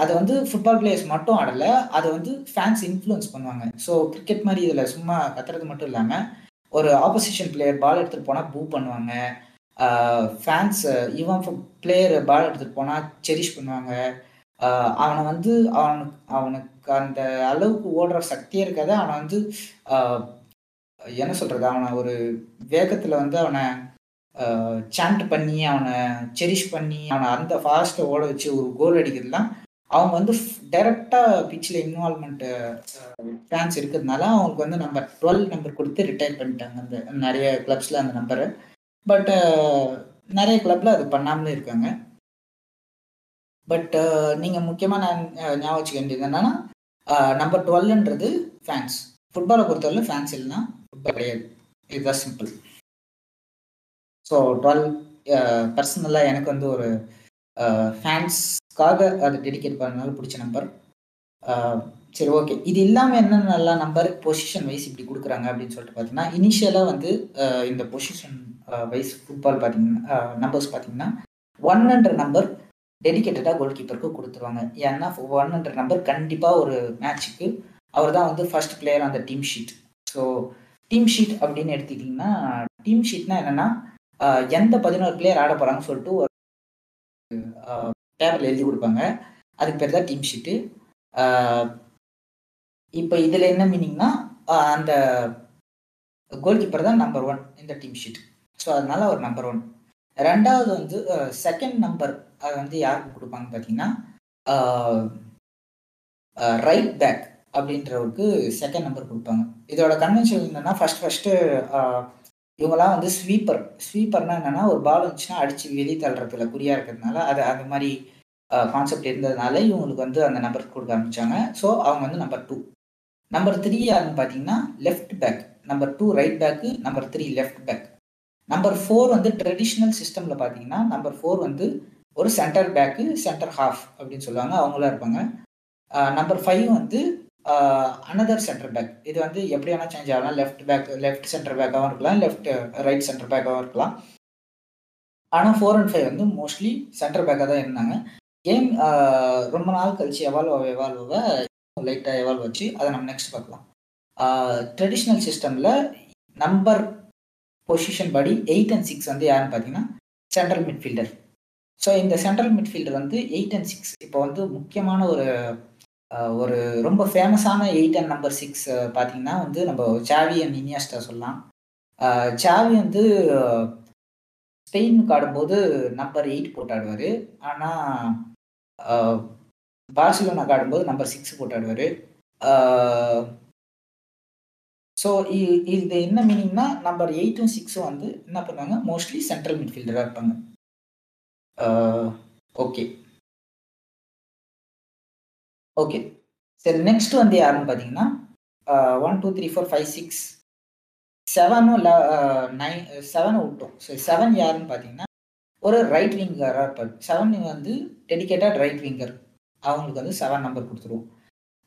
அதை வந்து ஃபுட்பால் பிளேயர்ஸ் மட்டும் ஆடலை அதை வந்து ஃபேன்ஸ் இன்ஃப்ளூயன்ஸ் பண்ணுவாங்க. ஸோ கிரிக்கெட் மாதிரி இதில் சும்மா கத்துறது மட்டும் இல்லாமல் ஒரு ஆப்போசிஷன் பிளேயர் பால் எடுத்துகிட்டு போனால் பூ பண்ணுவாங்க. ஃபேன்ஸ் இவன் பிளேயர் பால் எடுத்துகிட்டு போனால் செரிஷ் பண்ணுவாங்க. அவனை வந்து அவனுக்கு அவனுக்கு அந்த அளவுக்கு ஓடுற சக்தியே இருக்காது. அவனை வந்து என்ன சொல்கிறது அவனை ஒரு வேகத்தில் வந்து அவனை சாண்ட் பண்ணி அவனை செரிஷ் பண்ணி அவனை அந்த ஃபாஸ்ட்டை ஓட வச்சு ஒரு கோல் அடிக்கிறதுலாம் அவங்க வந்து டைரெக்டாக பிச்சில் இன்வால்மெண்ட்டு ஃபேன்ஸ் இருக்கிறதுனால அவங்களுக்கு வந்து நம்பர் டுவெல் நம்பர் கொடுத்து ரிட்டையர் பண்ணிட்டாங்க அந்த நிறைய கிளப்ஸில் அந்த நம்பரு பட்டு நிறைய கிளப்பில் அது பண்ணாமலே இருக்காங்க. பட் நீங்கள் முக்கியமாக நான் ஞாபகம் வச்சுக்க வேண்டியது என்னென்னா நம்பர் டுவெல்ன்றது ஃபேன்ஸ் ஃபுட்பாலை பொறுத்தவரை ஃபேன்ஸ் இல்லைன்னா ஃபுட்பால் கிடையாது. இதுதான் சிம்பிள் ஸோ டுவெல் பர்சனலாக எனக்கு வந்து ஒரு uh, ஃபேன்ஸ்க்காக அதை டெடிகேட் பண்ணனால பிடிச்ச நம்பர் uh, சரி ஓகே இது இல்லாமல் என்னென்ன நம்பர் பொசிஷன் வைஸ் இப்படி கொடுக்குறாங்க அப்படின்னு சொல்லிட்டு பார்த்தீங்கன்னா இனிஷியலாக வந்து uh, இந்த பொசிஷன் வைஸ் ஃபுட்பால் பார்த்தீங்கன்னா நம்பர்ஸ் பார்த்தீங்கன்னா ஒன்ன்ற நம்பர் டெடிக்கேட்டடாக கோல் கீப்பருக்கு கொடுத்துருவாங்க. ஏன்னா ஒன்ன்ற நம்பர் கண்டிப்பாக ஒரு மேட்ச்சுக்கு அவர் தான் வந்து ஃபர்ஸ்ட் பிளேயர் அந்த team sheet so team sheet அப்படின்னு எடுத்துக்கிட்டிங்கன்னா டீம் ஷீட்னா என்னென்னா எந்த பதினோரு பிளேயர் ஆட போகிறாங்கன்னு சொல்லிட்டு ஒரு டேபிள் எழுதி கொடுப்பாங்க. அதுக்கு பேர் தான் டீம் ஷீட்டு இப்போ இதில் என்ன மீனிங்னா அந்த கோல் கீப்பர் தான் நம்பர் ஒன் இந்த டீம் ஷீட் ஸோ அதனால அவர் நம்பர் ஒன் ரெண்டாவது வந்து செகண்ட் நம்பர் அது வந்து யாருக்கு கொடுப்பாங்க பார்த்தீங்கன்னா ரைட் பேக் அப்படின்றவருக்கு செகண்ட் நம்பர் கொடுப்பாங்க. இதோட கன்வென்ஷன் என்னன்னா ஃபர்ஸ்ட் ஃபர்ஸ்ட்டு இவங்கெல்லாம் வந்து ஸ்வீப்பர் ஸ்வீப்பர்னா என்னென்னா ஒரு பால் வந்துச்சுன்னா அடித்து வெளியே தள்ளுறதுல குறியாக இருக்கிறதுனால அது அந்த மாதிரி கான்செப்ட் இருந்ததுனால இவங்களுக்கு வந்து அந்த நம்பர் கொடுக்க ஆரம்பித்தாங்க ஸோ அவங்க வந்து நம்பர் டூ நம்பர் த்ரீ யாருன்னு பார்த்தீங்கன்னா left back number two right back number three left back number four வந்து ட்ரெடிஷ்னல் சிஸ்டமில் பார்த்தீங்கன்னா நம்பர் ஃபோர் வந்து ஒரு சென்டர் பேக்கு சென்டர் ஹாஃப் அப்படின்னு சொல்லுவாங்க. அவங்களாம் இருப்பாங்க. நம்பர் ஃபைவ் வந்து அனதர் சென்டர் பேக் இது வந்து எப்படி வேணால் சேஞ்ச் ஆகலாம் லெஃப்ட் பேக் லெஃப்ட் சென்டர் பேக்காகவும் இருக்கலாம். லெஃப்ட் ரைட் சென்டர் பேக்காகவும் இருக்கலாம். ஆனால் ஃபோர் அண்ட் ஃபைவ் வந்து மோஸ்ட்லி சென்டர் பேக்காக தான் இருந்தாங்க. கேம் ரொம்ப நாள் கழிச்சு எவால்வ் எவால்வ் லைட்டாக எவால்வ் வச்சு அதை நம்ம நெக்ஸ்ட் பார்க்கலாம். ட்ரெடிஷ்னல் சிஸ்டமில் நம்பர் பொசிஷன் படி எயிட் அண்ட் சிக்ஸ் வந்து யாருன்னு பார்த்தீங்கன்னா சென்ட்ரல் மிட்ஃபீல்டர் ஸோ இந்த சென்ட்ரல் மிட்ஃபீல்டர் வந்து எயிட் அண்ட் சிக்ஸ் இப்போ வந்து முக்கியமான ஒரு ஒரு ரொம்ப ஃபேமஸான எயிட் அண்ட் நம்பர் சிக்ஸ் பார்த்தீங்கன்னா வந்து நம்ம சாவி அண்ட் இனியாஸ்டா சொல்லலாம். சாவி வந்து ஸ்பெயினுக்கு ஆடும்போது நம்பர் எயிட் போட்டு ஆடுவார் ஆனால் பார்சிலோனாக்கு ஆடும்போது நம்பர் சிக்ஸ் போட்டு ஆடுவார் ஸோ இது என்ன மீனிங்னா நம்பர் எயிட்டும் சிக்ஸும் வந்து என்ன பண்ணுவாங்க? மோஸ்ட்லி சென்ட்ரல் மிட்ஃபீல்டராக இருப்பாங்க. ஓகே ஓகே சரி நெக்ஸ்ட் வந்து யாருன்னு பார்த்தீங்கன்னா one two three four five six செவனும் nine செவனை விட்டோம். சரி செவன் யாருன்னு பார்த்தீங்கன்னா ஒரு ரைட் விங்கராக இருப்பார். செவன் வந்து டெடிக்கேட்டட் ரைட் விங்கர் அவங்களுக்கு வந்து செவன் நம்பர் கொடுத்துருவோம்.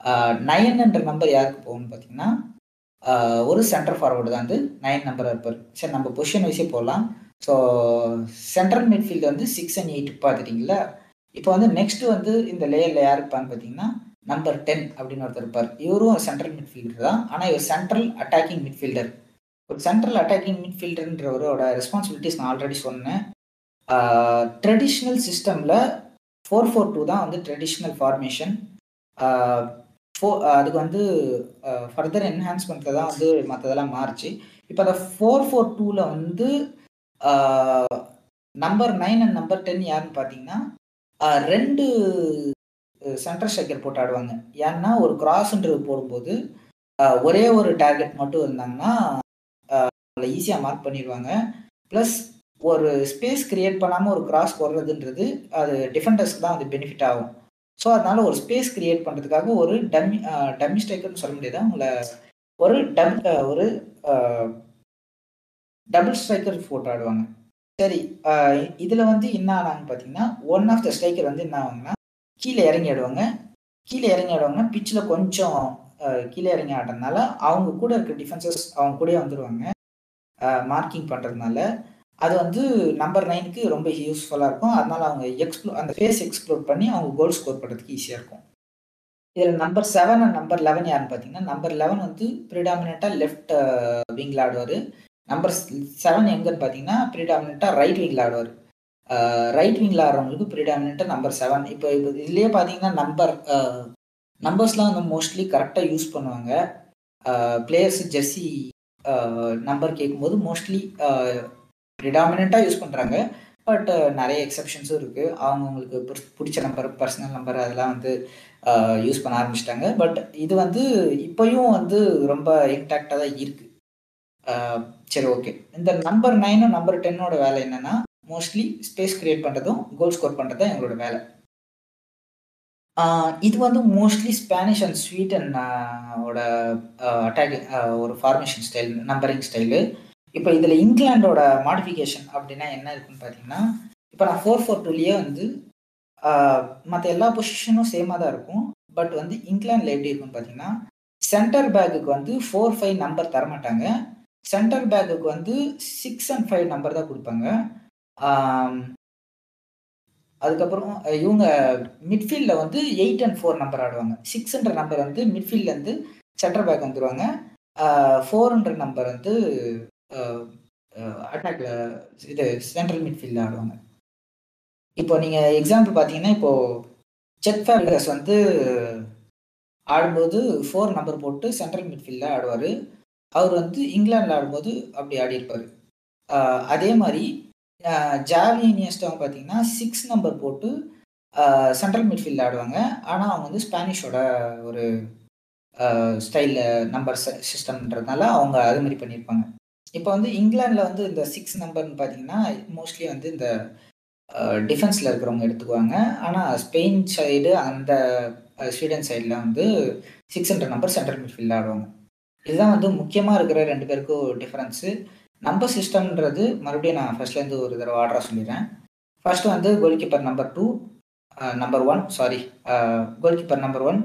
Uh, நைன்ன்ற நம்பர் யாருக்கு போகணும்னு பார்த்தீங்கன்னா uh, ஒரு சென்டர் ஃபார்வர்டு தான் வந்து நைன் நம்பராக இருப்பார். சரி நம்ம பொசிஷன் வைஸே போகலாம் ஸோ சென்ட்ரல் மிட்ஃபீல்டு வந்து சிக்ஸ் அண்ட் எயிட் பார்த்துட்டிங்களா இப்போ வந்து நெக்ஸ்ட் வந்து இந்த லேயர்ல யார் இருப்பான்னு பார்த்தீங்கன்னா நம்பர் டென் அப்படின்னு ஒருத்தர் இருப்பார். இவரும் சென்ட்ரல் மிட்ஃபீல்டர் தான். ஆனால் இவர் சென்ட்ரல் அட்டாக்கிங் மிட்ஃபீல்டர் ஒரு சென்ட்ரல் அட்டாக்கிங் மிட்ஃபீல்டர்ன்றவரோட ரெஸ்பான்சிபிலிட்டிஸ் நான் ஆல்ரெடி சொன்னேன். ட்ரெடிஷ்னல் சிஸ்டமில் ஃபோர் ஃபோர் டூ தான் வந்து ட்ரெடிஷ்னல் ஃபார்மேஷன் ஃபோ அதுக்கு வந்து ஃபர்தர் என்ஹான்ஸ்மெண்ட்டில் தான் வந்து மற்றதெல்லாம் மாறுச்சு. இப்போ அந்த ஃபோர் ஃபோர் டூவில் வந்து number nine and number ten யாருன்னு பார்த்தீங்கன்னா ரெண்டு சென்டர் ஸ்ட்ரைக்கர் போட்டு ஆடுவாங்க. ஏன்னா ஒரு கிராஸ்ன்றது போடும்போது ஒரே ஒரு டார்கெட் மட்டும் இருந்தாங்கன்னா அவங்கள ஈஸியாக மார்க் பண்ணிடுவாங்க. ப்ளஸ் ஒரு ஸ்பேஸ் கிரியேட் பண்ணாமல் ஒரு கிராஸ் போடுறதுன்றது அது டிஃபெண்டர்ஸ்க்கு தான் அது பெனிஃபிட் ஆகும். ஸோ அதனால ஒரு ஸ்பேஸ் கிரியேட் பண்ணுறதுக்காக ஒரு டம்மி டம்மி ஸ்ட்ரைக்கர்னு சொல்ல முடியாது? அவங்கள ஒரு டம் ஒரு டபுள் ஸ்ட்ரைக்கர் போட்டு ஆடுவாங்க. சரி இதில் வந்து என்ன ஆனாங்கன்னு பார்த்தீங்கன்னா ஒன் ஆஃப் த ஸ்ட்ரைக்கர் வந்து என்ன ஆகுங்கன்னா கீழே இறங்கி ஆடுவாங்க. கீழே இறங்கி ஆடுவாங்கன்னா பிச்சில் கொஞ்சம் கீழே இறங்கி ஆடுறதுனால அவங்க கூட இருக்க டிஃபென்சஸ் அவங்க கூடயே வந்துடுவாங்க மார்க்கிங் பண்ணுறதுனால அது வந்து நம்பர் நைனுக்கு ரொம்ப யூஸ்ஃபுல்லாக இருக்கும். அதனால அவங்க எக்ஸ்ப்ளோ அந்த ஃபேஸ் எக்ஸ்ப்ளோர் பண்ணி அவங்க கோல் ஸ்கோர் பண்ணுறதுக்கு ஈஸியாக இருக்கும். இதில் number seven and number eleven யாருன்னு பார்த்தீங்கன்னா நம்பர் லெவன் வந்து ப்ரிடாமினாக லெஃப்ட் விங்கில் ஆடுவார். நம்பர் செவன் எங்கன்னு பார்த்தீங்கன்னா ப்ரிடாமினட்டாக ரைட் விங்கில் ஆடுவார். ரைட் விங்கில் ஆடுறவங்களுக்கு ப்ரிடாமினட்டாக நம்பர் செவன் இப்போ இப்போ இதுலேயே பார்த்தீங்கன்னா நம்பர் நம்பர்ஸ்லாம் வந்து மோஸ்ட்லி கரெக்டாக யூஸ் பண்ணுவாங்க. பிளேயர்ஸ் ஜெர்சி நம்பர் கேட்கும்போது மோஸ்ட்லி ப்ரிடாமினாக யூஸ் பண்ணுறாங்க பட் நிறைய எக்ஸப்ஷன்ஸும் இருக்குது அவங்கவுங்களுக்கு பிடிச்ச நம்பர் பர்சனல் நம்பர் அதெல்லாம் வந்து யூஸ் பண்ண ஆரம்பிச்சிட்டாங்க. பட் இது வந்து இப்போயும் வந்து ரொம்ப இன்டாக்டாக தான் இருக்குது சரி ஓகே இந்த நம்பர் நைனும் நம்பர் டென்னோட வேலை என்னன்னா மோஸ்ட்லி ஸ்பேஸ் கிரியேட் பண்ணுறதும் கோல் ஸ்கோர் பண்ணுறது தான் எங்களோட வேலை. இது வந்து மோஸ்ட்லி ஸ்பானிஷ் அண்ட் ஸ்வீடன் ஓட அட்டாக் ஒரு ஃபார்மேஷன் ஸ்டைல் நம்பரிங் ஸ்டைலு இப்போ இதில் இங்கிலாண்டோட மாடிஃபிகேஷன் அப்படின்னா என்ன இருக்குன்னு பார்த்தீங்கன்னா இப்போ நான் ஃபோர் ஃபோர் டூலேயே வந்து மற்ற எல்லா பொசிஷனும் சேமாக தான் இருக்கும். பட் வந்து இங்கிலாண்டில் எப்படி இருக்குன்னு பார்த்தீங்கன்னா சென்டர் பேக்குக்கு வந்து ஃபோர் ஃபைவ் நம்பர் தரமாட்டாங்க. சென்டர் பேக்குக்கு வந்து சிக்ஸ் அண்ட் ஃபைவ் நம்பர் தான் கொடுப்பாங்க. அதுக்கப்புறம் இவங்க மிட்ஃபீல்டில் வந்து எயிட் அண்ட் ஃபோர் நம்பர் ஆடுவாங்க. சிக்ஸ்ன்ற நம்பர் வந்து மிட்ஃபீல்ட்லேருந்து சென்டர் பேக் வந்துடுவாங்க ஃபோர்ன்ற நம்பர் வந்து அட்டாக்ல இது சென்ட்ரல் மிட்ஃபீல்டில் ஆடுவாங்க. இப்போ நீங்கள் எக்ஸாம்பிள் பார்த்தீங்கன்னா இப்போது செக் ஃபேபிகஸ் வந்து ஆடும்போது ஃபோர் நம்பர் போட்டு சென்ட்ரல் மிட்ஃபீல்டில் ஆடுவார். அவர் வந்து இங்கிலாண்டில் ஆடும்போது அப்படி ஆடி இருப்பார் அதே மாதிரி ஜாவி இனியஸ்டாவும் பார்த்தீங்கன்னா சிக்ஸ் நம்பர் போட்டு சென்ட்ரல் மிட்ஃபீல்டில் ஆடுவாங்க. ஆனால் அவங்க வந்து ஸ்பானிஷோட ஒரு ஸ்டைலில் நம்பர் சிஸ்டம்ன்றதுனால அவங்க அது மாதிரி பண்ணியிருப்பாங்க. இப்போ வந்து இங்கிலாண்டில் வந்து இந்த சிக்ஸ் நம்பர்னு பார்த்தீங்கன்னா மோஸ்ட்லி வந்து இந்த டிஃபென்ஸில் இருக்கிறவங்க எடுத்துக்குவாங்க. ஆனால் ஸ்பெயின் சைடு அந்த ஸ்வீடன் சைடில் வந்து சிக்ஸ் ஹண்ட்ரட் நம்பர் சென்ட்ரல் மிட்ஃபீல்டில் ஆடுவாங்க. இதுதான் வந்து முக்கியமாக இருக்கிற ரெண்டு பேருக்கும் டிஃப்ரென்ஸு நம்பர் சிஸ்டம்ன்றது மறுபடியும் நான் ஃபர்ஸ்ட்லேருந்து ஒரு தடவை ஆர்டராக சொல்லிடுறேன். ஃபர்ஸ்ட் வந்து goal keeper number two number one sorry goal keeper number one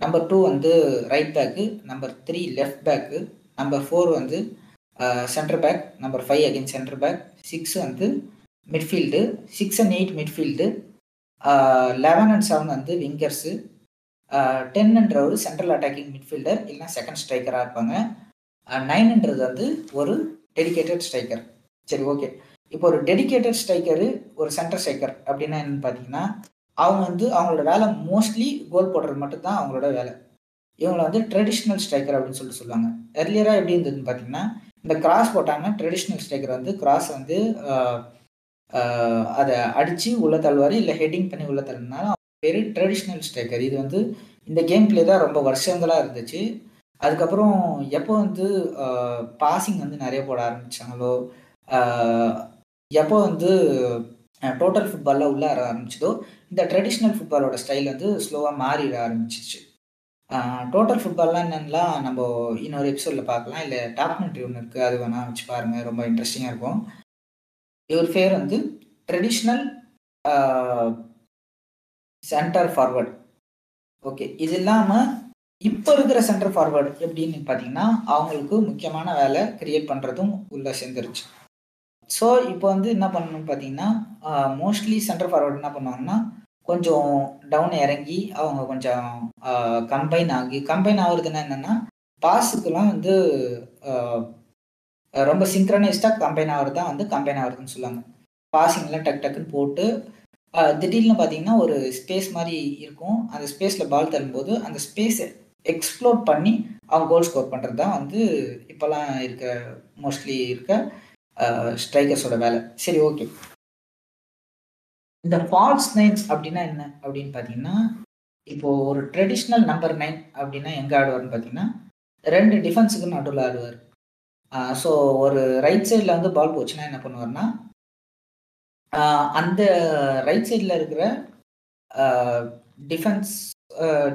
number two வந்து right back number three left back number four வந்து centre back number five again centre back six வந்து midfield six and eight midfield eleven and seven வந்து wingers டென்ன்ற ஒரு central attacking midfielder இல்லைன்னா second ஸ்ட்ரைக்கராக இருப்பாங்க. நைன்ன்றது வந்து ஒரு டெடிகேட்டட் ஸ்ட்ரைக்கர் சரி ஓகே இப்போ ஒரு டெடிகேட்டட் ஸ்ட்ரைக்கரு ஒரு சென்டர் ஸ்ட்ரைக்கர் அப்படின்னா என்னன்னு பார்த்தீங்கன்னா அவங்க வந்து அவங்களோட வேலை மோஸ்ட்லி கோல் போடுறது மட்டும்தான் அவங்களோட வேலை. இவங்களை வந்து ட்ரெடிஷ்னல் ஸ்ட்ரைக்கர் அப்படின்னு சொல்லிட்டு சொல்லுவாங்க. எர்லியராக எப்படி இருந்ததுன்னு பார்த்தீங்கன்னா இந்த கிராஸ் போட்டாங்கன்னா ட்ரெடிஷ்னல் ஸ்ட்ரைக்கர் வந்து கிராஸ் வந்து அதை அடித்து உள்ள தள்ளுவார் இல்லை ஹெட்டிங் பண்ணி உள்ள தள்ளினாலும் பேர் ட்ரெடிஷ்னல் ஸ்ட்ரைக்கர் இது வந்து இந்த கேம் பிளே தான் ரொம்ப வருஷங்களாக இருந்துச்சு. அதுக்கப்புறம் எப்போ வந்து பாசிங் வந்து நிறைய போட ஆரம்பித்தாங்களோ எப்போ வந்து டோட்டல் ஃபுட்பாலில் உள்ள ஆரம்பிச்சதோ இந்த ட்ரெடிஷ்னல் ஃபுட்பாலோட ஸ்டைல் வந்து ஸ்லோவாக மாறிட ஆரம்பிச்சிச்சு. டோட்டல் ஃபுட்பால்லாம் என்னென்னலாம் நம்ம இன்னொரு எபிசோடில் பார்க்கலாம். இல்லை டாக்குமெண்ட்ரி ஒன்று இருக்குது அது வேணால் வச்சு பாருங்கள் ரொம்ப இன்ட்ரெஸ்டிங்காக இருக்கும். இவர் பேர் வந்து ட்ரெடிஷ்னல் சென்டர் ஃபார்வர்டு ஓகே இது இல்லாமல் இப்போ இருக்கிற சென்டர் ஃபார்வர்டு எப்படின்னு பார்த்தீங்கன்னா அவங்களுக்கு முக்கியமான வேலை கிரியேட் பண்ணுறதும் உள்ளே சேர்ந்துருச்சு. ஸோ இப்போ வந்து என்ன பண்ணணும்னு பார்த்தீங்கன்னா மோஸ்ட்லி சென்டர் ஃபார்வர்டு என்ன பண்ணுவாங்கன்னா கொஞ்சம் டவுன் இறங்கி அவங்க கொஞ்சம் கம்பைன் ஆகி கம்பைன் ஆகுறதுன்னா என்னென்னா பாஸுக்கெல்லாம் வந்து ரொம்ப சிங்க்ரனைஸ்டாக கம்பைன் ஆகிறது தான் வந்து கம்பைன் ஆகுறதுன்னு சொல்லுவாங்க. பாசிங்லாம் டக் டக்குன்னு போட்டு திடீர்னு பார்த்தீங்கன்னா ஒரு ஸ்பேஸ் மாதிரி இருக்கும். அந்த ஸ்பேஸில் பால் தள்ளும்போது அந்த ஸ்பேஸை எக்ஸ்ப்ளோர் பண்ணி அவங்க கோல் ஸ்கோர் பண்ணுறது தான் வந்து இப்போல்லாம் இருக்க மோஸ்ட்லி இருக்க ஸ்ட்ரைக்கர்ஸோட வேலை. சரி ஓகே இந்த ஃபால்ஸ் நைன்ஸ் அப்படின்னா என்ன? அப்படின்னு பார்த்தீங்கன்னா இப்போ ஒரு ட்ரெடிஷ்னல் நம்பர் நைன் அப்படின்னா எங்கே ஆடுவார்னு பார்த்தீங்கன்னா ரெண்டு டிஃபென்ஸுக்கு நடுவில் ஆடுவார். ஸோ ஒரு ரைட் சைடில் வந்து பால் போச்சுன்னா என்ன பண்ணுவார்னா அந்த ரைட் சைடில் இருக்கிற டிஃபென்ஸ்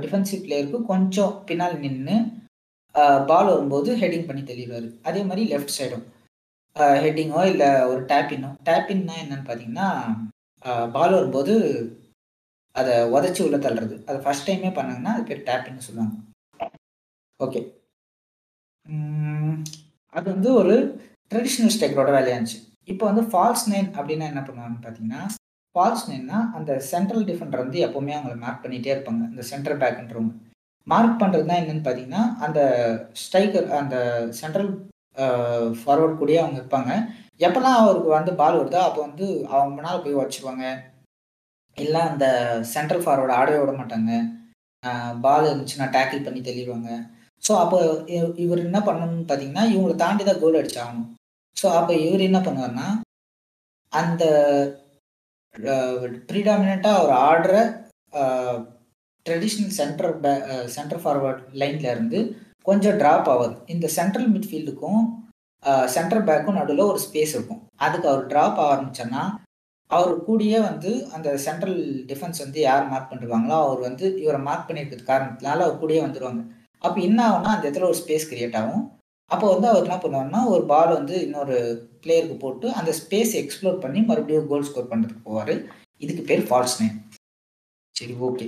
டிஃபென்சிவ் பிளேயருக்கு கொஞ்சம் பின்னால் நின்று பால் வரும்போது ஹெட்டிங் பண்ணி தெளிவார். அதே மாதிரி லெஃப்ட் சைடும் ஹெட்டிங்கோ இல்லை ஒரு டேப்பின்னோ டேப்பின்னா என்னன்னு பார்த்தீங்கன்னா பால் வரும்போது அதை உதச்சி உள்ள தள்ளுறது. அதை ஃபஸ்ட் டைமே பண்ணாங்கன்னா அது பேர் டேப்பின்னு சொல்லுவாங்க. ஓகே அது வந்து ஒரு ட்ரெடிஷ்னல் ஸ்ட்ரைக்கரோட வேலையாச்சு இப்போ வந்து ஃபால்ஸ் நைன் அப்படின்னா என்ன பண்ணுவாங்கன்னு பார்த்தீங்கன்னா ஃபால்ஸ் நைன்னா அந்த சென்ட்ரல் டிஃபெண்டர் வந்து எப்போவுமே அவங்கள மார்க் பண்ணிகிட்டே இருப்பாங்க. அந்த சென்ட்ரல் பேக்குன்றவங்க மார்க் பண்ணுறது தான் என்னன்னு பார்த்தீங்கன்னா அந்த ஸ்ட்ரைக்கர் அந்த சென்ட்ரல் ஃபார்வர்ட் கூடயே அவங்க இருப்பாங்க. எப்போல்லாம் அவருக்கு வந்து பால் வருதோ அப்போ வந்து அவங்க முன்னால் போய் வச்சுருவாங்க. இல்லை அந்த சென்ட்ரல் ஃபார்வர்டு ஆடவே விட மாட்டாங்க. பால் இருந்துச்சுன்னா டேக்கிள் பண்ணி தெளிவாங்க ஸோ அப்போ இவர் என்ன பண்ணணும்னு பார்த்தீங்கன்னா இவங்களை தாண்டி தான் கோல் அடிச்சாகணும். ஸோ அப்போ இவர் என்ன பண்ணுவார்னா அந்த ப்ரீடாமினாக அவர் ஆடுற ட்ரெடிஷ்னல் சென்டர் பே சென்டர் ஃபார்வர்ட் லைனில் இருந்து கொஞ்சம் ட்ராப் ஆகுது இந்த சென்ட்ரல் மிட்ஃபீல்டுக்கும் சென்டர் பேக்கும் நடுவில் ஒரு ஸ்பேஸ் இருக்கும். அதுக்கு அவர் ட்ராப் ஆரம்பிச்சோன்னா அவர் கூடயே வந்து அந்த சென்ட்ரல் டிஃபென்ஸ் வந்து யார் மார்க் பண்ணிருவாங்களோ அவர் வந்து இவரை மார்க் பண்ணியிருக்கிறது காரணத்தினால அவர் கூடயே வந்துடுவாங்க அப்போ என்ன ஆகும்னா அந்த இடத்துல ஒரு ஸ்பேஸ் கிரியேட் ஆகும். அப்போ வந்து அவர் என்ன பண்ணுவார்னா ஒரு பால் வந்து இன்னொரு பிளேயருக்கு போட்டு அந்த ஸ்பேஸ் எக்ஸ்ப்ளோர் பண்ணி மறுபடியும் கோல் ஸ்கோர் பண்ணுறதுக்கு போவார். இதுக்கு பேர் ஃபால்ஸ் நேம் சரி ஓகே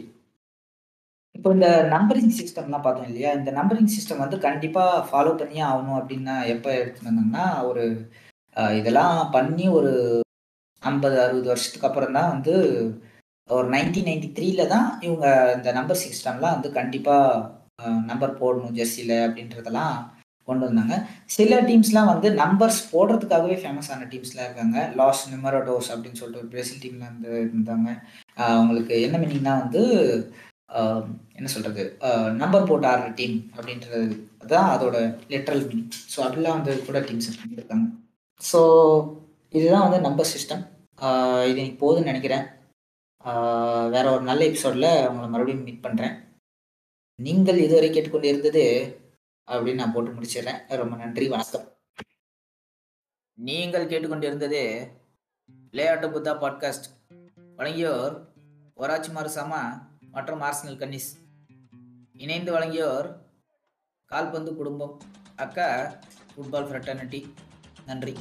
இப்போ இந்த நம்பரிங் சிஸ்டம்லாம் பார்த்தோம் இல்லையா? இந்த நம்பரிங் சிஸ்டம் வந்து கண்டிப்பாக ஃபாலோ பண்ணியே ஆகணும் அப்படின்னா எப்போ எடுத்துட்டு வந்தாங்கன்னா ஒரு இதெல்லாம் பண்ணி ஒரு ஐம்பது அறுபது வருஷத்துக்கு அப்புறம் தான் வந்து ஒரு நைன்டீன் நைன்டி த்ரீல தான் இவங்க இந்த நம்பர் சிஸ்டம்லாம் வந்து கண்டிப்பாக நம்பர் போடணும் ஜெர்சியில் அப்படின்றதெல்லாம் கொண்டு வந்தாங்க. சில டீம்ஸ்லாம் வந்து நம்பர்ஸ் போடுறதுக்காகவே ஃபேமஸ் ஆன டீம்ஸ்லாம் இருக்காங்க. லாஸ் நிமரோடோஸ் அப்படின்னு சொல்லிட்டு ஒரு பிரேசில் டீம்ல இருந்து இருந்தாங்க. அவங்களுக்கு என்ன மீனிங்னா வந்து என்ன சொல்கிறது நம்பர் போட்டு ஆடுற டீம் அப்படின்றது தான் அதோட லிட்ரல் மீனிங் ஸோ அப்படிலாம் வந்து கூட டீம்ஸ் இருக்காங்க ஸோ இதுதான் வந்து நம்பர் சிஸ்டம் இது எனக்கு போதுன்னு நினைக்கிறேன். வேற ஒரு நல்ல எபிசோடில் உங்களை மறுபடியும் மீட் பண்ணுறேன் நீங்கள் இதுவரை கேட்டுக்கொண்டு இருந்தது அப்படின்னு நான் போட்டு முடிச்சிடுறேன். ரொம்ப நன்றி வணக்கம். நீங்கள் கேட்டுக்கொண்டிருந்தது விளையாட்டு புத்தா பாட்காஸ்ட். வழங்கியோர் ஒராச்சி மாருசாமா மற்றும் ஆர்சனல் கன்னிஸ். இணைந்து வழங்கியோர் கால்பந்து குடும்பம் அக்கா ஃபுட்பால் ஃப்ரெட்டர்னிட்டி நன்றி.